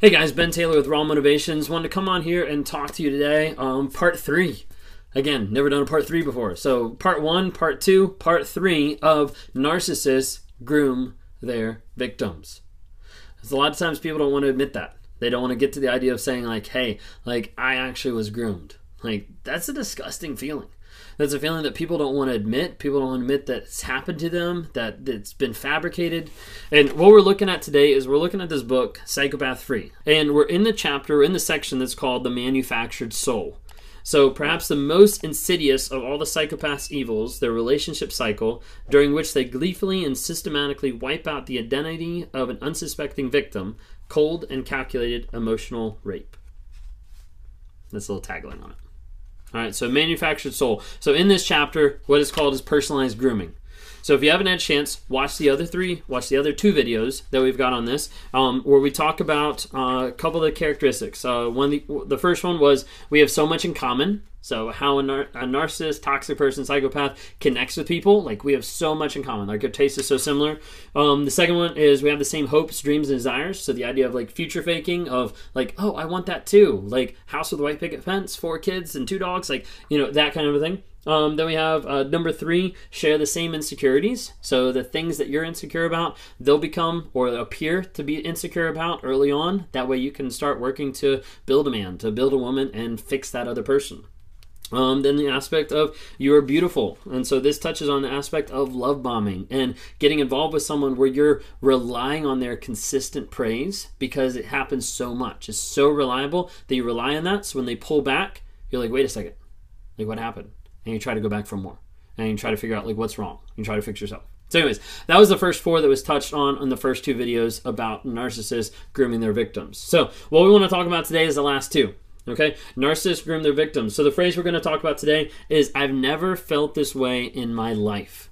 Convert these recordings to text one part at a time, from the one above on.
Hey guys, Ben Taylor with Raw Motivations. Wanted to come on here and talk to you today. Um, part three. Again, never done a part three before. So, part one, part two, part three of narcissists groom their victims. Because a lot of times people don't want to admit that. They don't want to get to the idea of saying, like, hey, like, I actually was groomed. Like, that's a disgusting feeling. That's a feeling that people don't want to admit. People don't admit that it's happened to them, that it's been fabricated. And what we're looking at today is we're looking at this book, Psychopath Free. And we're in the chapter, in the section that's called The Manufactured Soul. So, perhaps the most insidious of all the psychopath's evils, their relationship cycle, during which they gleefully and systematically wipe out the identity of an unsuspecting victim, cold and calculated emotional rape. That's a little tagline on it. All right, so manufactured soul. So in this chapter, what is called is personalized grooming. So if you haven't had a chance, watch the other three, watch the other two videos that we've got on this, um, where we talk about uh, a couple of the characteristics. Uh, one, the, the first one was we have so much in common. So how a, nar- a, narcissist, toxic person, psychopath connects with people, like we have so much in common. Like our taste is so similar. Um, the second one is we have the same hopes, dreams, and desires. So the idea of like future faking of like, oh, I want that too. Like house with a white picket fence, four kids and two dogs, like you know that kind of a thing. Um, then we have uh, number three, share the same insecurities. So the things that you're insecure about, they'll become or appear to be insecure about early on. That way you can start working to build a man, to build a woman, and fix that other person. Um, then the aspect of you are beautiful. And so this touches on the aspect of love bombing and getting involved with someone where you're relying on their consistent praise because it happens so much. It's so reliable that you rely on that. So when they pull back, you're like, wait a second. Like, what happened? and you try to go back for more and you try to figure out like what's wrong. You try to fix yourself. So anyways that was the first four that was touched on in the first two videos about narcissists grooming their victims. So what we want to talk about today is the last two okay? Narcissists groom their victims. So the phrase we're going to talk about today is i've never felt this way in my life.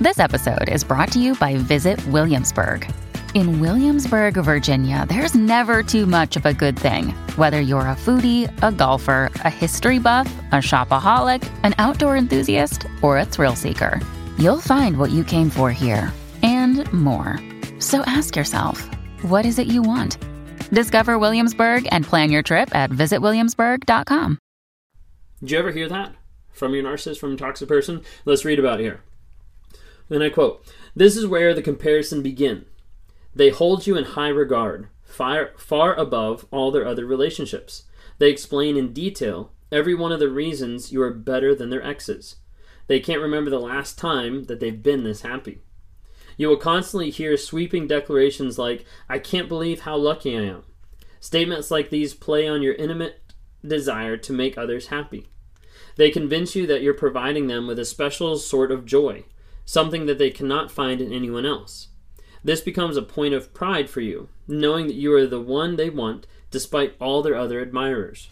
This episode is brought to you by visit williamsburg in Williamsburg, Virginia, there's never too much of a good thing. Whether you're a foodie, a golfer, a history buff, a shopaholic, an outdoor enthusiast, or a thrill seeker, you'll find what you came for here and more. So ask yourself, what is it you want? Discover Williamsburg and plan your trip at visitwilliamsburg.com. Did you ever hear that from your narcissist, from a toxic person? Let's read about it here. And I quote This is where the comparison begins they hold you in high regard, far, far above all their other relationships. They explain in detail every one of the reasons you are better than their exes. They can't remember the last time that they've been this happy. You will constantly hear sweeping declarations like, I can't believe how lucky I am. Statements like these play on your intimate desire to make others happy. They convince you that you're providing them with a special sort of joy, something that they cannot find in anyone else. This becomes a point of pride for you, knowing that you are the one they want despite all their other admirers.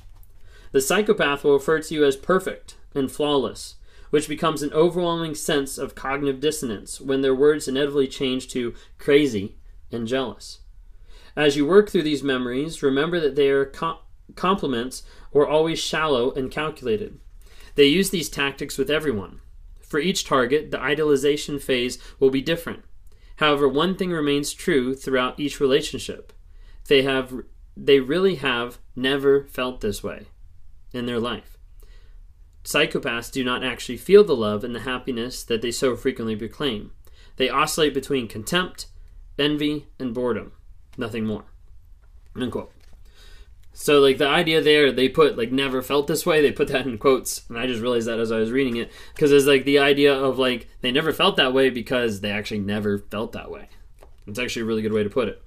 The psychopath will refer to you as perfect and flawless, which becomes an overwhelming sense of cognitive dissonance when their words inevitably change to crazy and jealous. As you work through these memories, remember that com- compliments or always shallow and calculated. They use these tactics with everyone. For each target, the idealization phase will be different. However, one thing remains true throughout each relationship. They have they really have never felt this way in their life. Psychopaths do not actually feel the love and the happiness that they so frequently proclaim. They oscillate between contempt, envy, and boredom. Nothing more. Unquote. So like the idea there, they put like never felt this way. They put that in quotes, and I just realized that as I was reading it because it's like the idea of like they never felt that way because they actually never felt that way. It's actually a really good way to put it.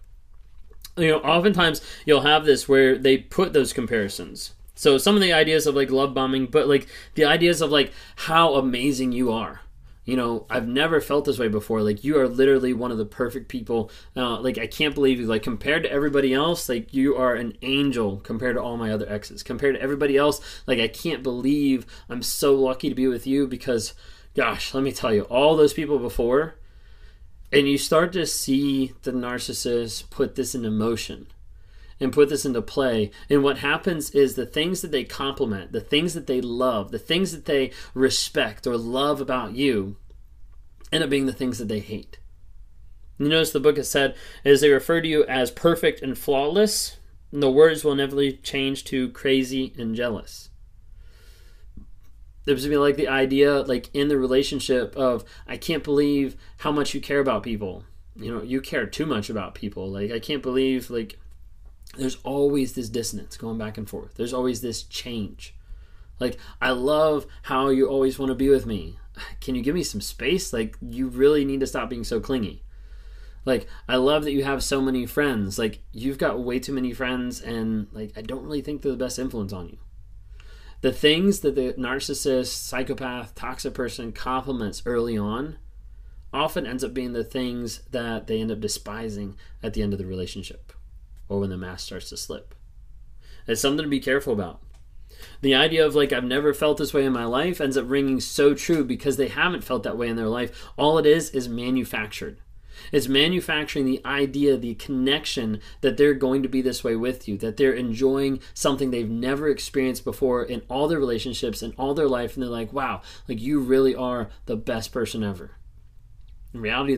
You know, oftentimes you'll have this where they put those comparisons. So some of the ideas of like love bombing, but like the ideas of like how amazing you are you know i've never felt this way before. Like you are literally one of the perfect people. Uh, like i can't believe you. Like compared to everybody else like you are an angel compared to all my other exes. Compared to everybody else like i can't believe i'm so lucky to be with you because gosh let me tell you all those people before and you start to see the narcissist put this into motion and put this into play. And what happens is the things that they compliment, the things that they love, the things that they respect or love about you end up being the things that they hate. You notice the book has said, as they refer to you as perfect and flawless, the words will never change to crazy and jealous. There's be like the idea, like in the relationship of, I can't believe how much you care about people. You know, you care too much about people. Like, I can't believe, like, there's always this dissonance going back and forth. There's always this change. Like, I love how you always want to be with me. Can you give me some space? Like, you really need to stop being so clingy. Like, I love that you have so many friends. Like, you've got way too many friends, and like, I don't really think they're the best influence on you. The things that the narcissist, psychopath, toxic person compliments early on often ends up being the things that they end up despising at the end of the relationship or when the mask starts to slip. It's something to be careful about. The idea of like I've never felt this way in my life ends up ringing so true because they haven't felt that way in their life. All it is is manufactured. It's manufacturing the idea, the connection that they're going to be this way with you, that they're enjoying something they've never experienced before in all their relationships and all their life. And they're like, wow, like you really are the best person ever. In reality,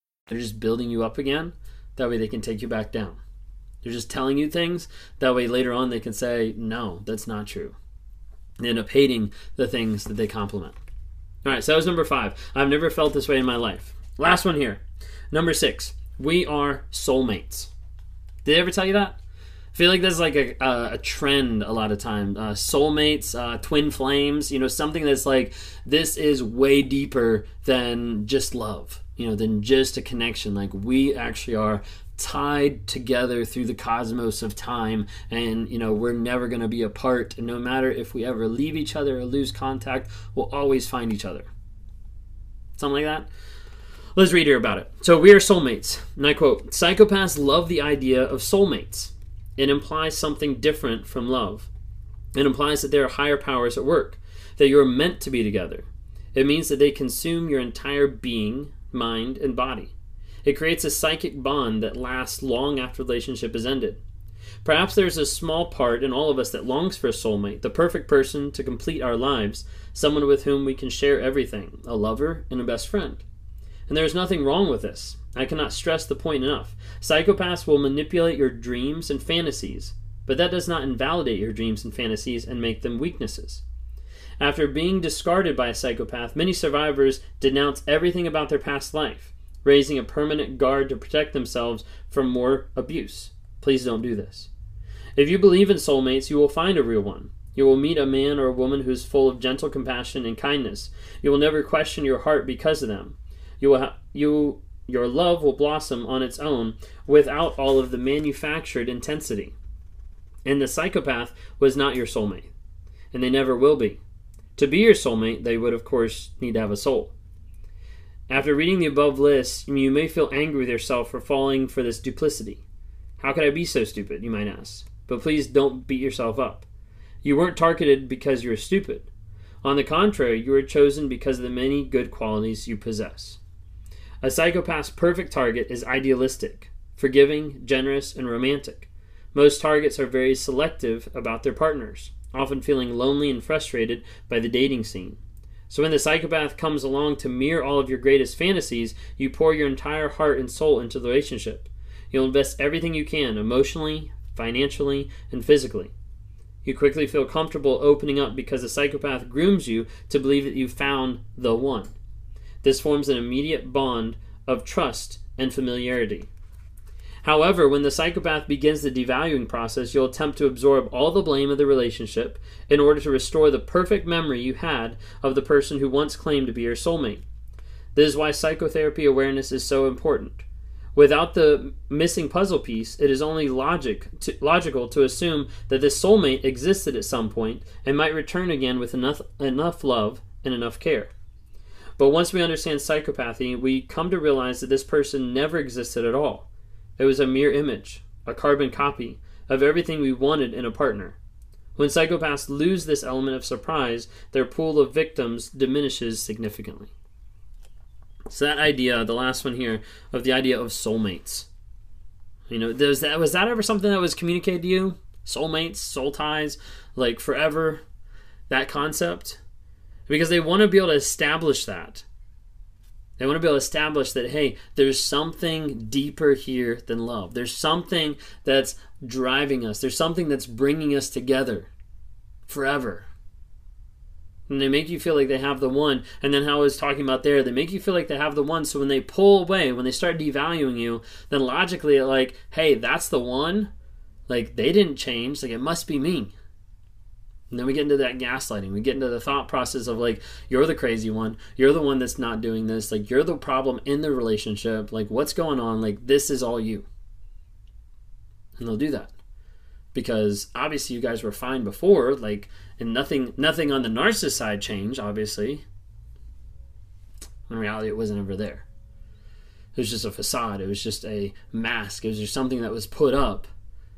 They're just building you up again. That way they can take you back down. They're just telling you things. That way later on they can say, no, that's not true. They end up hating the things that they compliment. All right, so that was number five. I've never felt this way in my life. Last one here. Number six. We are soulmates. Did they ever tell you that? I feel like there's like a, a, a trend a lot of time. Uh, soulmates, uh, twin flames, you know, something that's like this is way deeper than just love you know, than just a connection. Like we actually are tied together through the cosmos of time and you know we're never going to be apart. And no matter if we ever leave each other or lose contact we'll always find each other. Something like that? Let's read here about it. So we are soulmates. And i quote psychopaths love the idea of soulmates. It implies something different from love. It implies that there are higher powers at work that you're meant to be together. It means that they consume your entire being mind, and body. It creates a psychic bond that lasts long after relationship is ended. Perhaps there's a small part in all of us that longs for a soulmate, the perfect person to complete our lives, someone with whom we can share everything, a lover and a best friend. And there is nothing wrong with this. I cannot stress the point enough. Psychopaths will manipulate your dreams and fantasies, but that does not invalidate your dreams and fantasies and make them weaknesses. After being discarded by a psychopath, many survivors denounce everything about their past life, raising a permanent guard to protect themselves from more abuse. Please don't do this. If you believe in soulmates, you will find a real one. You will meet a man or a woman who is full of gentle compassion and kindness. You will never question your heart because of them. You will ha- you your love will blossom on its own without all of the manufactured intensity. And the psychopath was not your soulmate, and they never will be. To be your soulmate, they would, of course, need to have a soul. After reading the above list, you may feel angry with yourself for falling for this duplicity. How could I be so stupid, you might ask? But please don't beat yourself up. You weren't targeted because you were stupid. On the contrary, you were chosen because of the many good qualities you possess. A psychopath's perfect target is idealistic, forgiving, generous, and romantic. Most targets are very selective about their partners often feeling lonely and frustrated by the dating scene. So when the psychopath comes along to mirror all of your greatest fantasies, you pour your entire heart and soul into the relationship. You'll invest everything you can, emotionally, financially, and physically. You quickly feel comfortable opening up because the psychopath grooms you to believe that you've found the one. This forms an immediate bond of trust and familiarity. However, when the psychopath begins the devaluing process, you'll attempt to absorb all the blame of the relationship in order to restore the perfect memory you had of the person who once claimed to be your soulmate. This is why psychotherapy awareness is so important. Without the missing puzzle piece, it is only logic to, logical to assume that this soulmate existed at some point and might return again with enough, enough love and enough care. But once we understand psychopathy, we come to realize that this person never existed at all. It was a mere image, a carbon copy of everything we wanted in a partner. When psychopaths lose this element of surprise, their pool of victims diminishes significantly. So that idea, the last one here, of the idea of soulmates. You know, was that was that ever something that was communicated to you? Soulmates, soul ties, like forever, that concept? Because they want to be able to establish that. They want to be able to establish that, hey, there's something deeper here than love. There's something that's driving us. There's something that's bringing us together forever. And they make you feel like they have the one. And then how I was talking about there, they make you feel like they have the one. So when they pull away, when they start devaluing you, then logically, like, hey, that's the one. Like, they didn't change. Like, it must be me. And then we get into that gaslighting. We get into the thought process of like, you're the crazy one. You're the one that's not doing this. Like, you're the problem in the relationship. Like, what's going on? Like, this is all you. And they'll do that because obviously you guys were fine before. Like, and nothing, nothing on the narcissist side changed. Obviously, in reality, it wasn't ever there. It was just a facade. It was just a mask. It was just something that was put up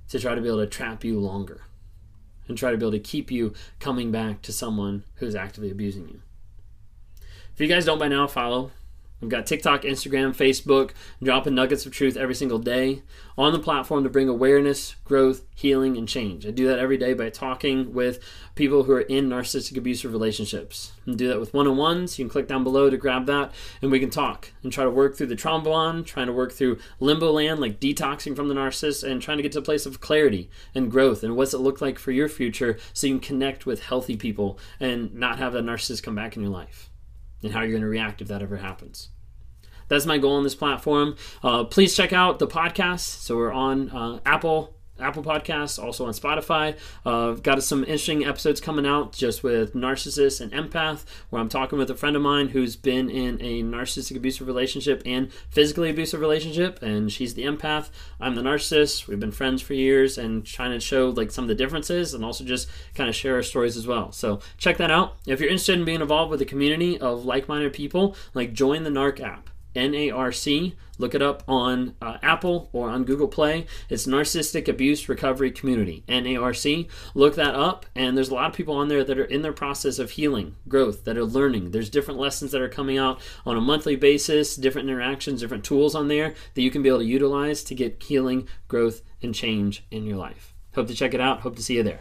to try to be able to trap you longer and try to be able to keep you coming back to someone who's actively abusing you. If you guys don't by now follow, I've got TikTok, Instagram, Facebook, dropping nuggets of truth every single day on the platform to bring awareness, growth, healing, and change. I do that every day by talking with people who are in narcissistic abusive relationships. And do that with one on ones. You can click down below to grab that, and we can talk and try to work through the trauma bond, trying to work through limbo land, like detoxing from the narcissist, and trying to get to a place of clarity and growth. And what's it look like for your future so you can connect with healthy people and not have a narcissist come back in your life and how you're going to react if that ever happens. That's my goal on this platform. Uh, please check out the podcast. So we're on uh, Apple, Apple Podcasts, also on Spotify. Uh, got some interesting episodes coming out just with narcissist and empath, where I'm talking with a friend of mine who's been in a narcissistic abusive relationship and physically abusive relationship, and she's the empath. I'm the narcissist. We've been friends for years, and trying to show like some of the differences, and also just kind of share our stories as well. So check that out. If you're interested in being involved with a community of like-minded people, like join the NARC app. NARC. Look it up on uh, Apple or on Google Play. It's Narcissistic Abuse Recovery Community, NARC. Look that up, and there's a lot of people on there that are in their process of healing, growth, that are learning. There's different lessons that are coming out on a monthly basis, different interactions, different tools on there that you can be able to utilize to get healing, growth, and change in your life. Hope to check it out. Hope to see you there.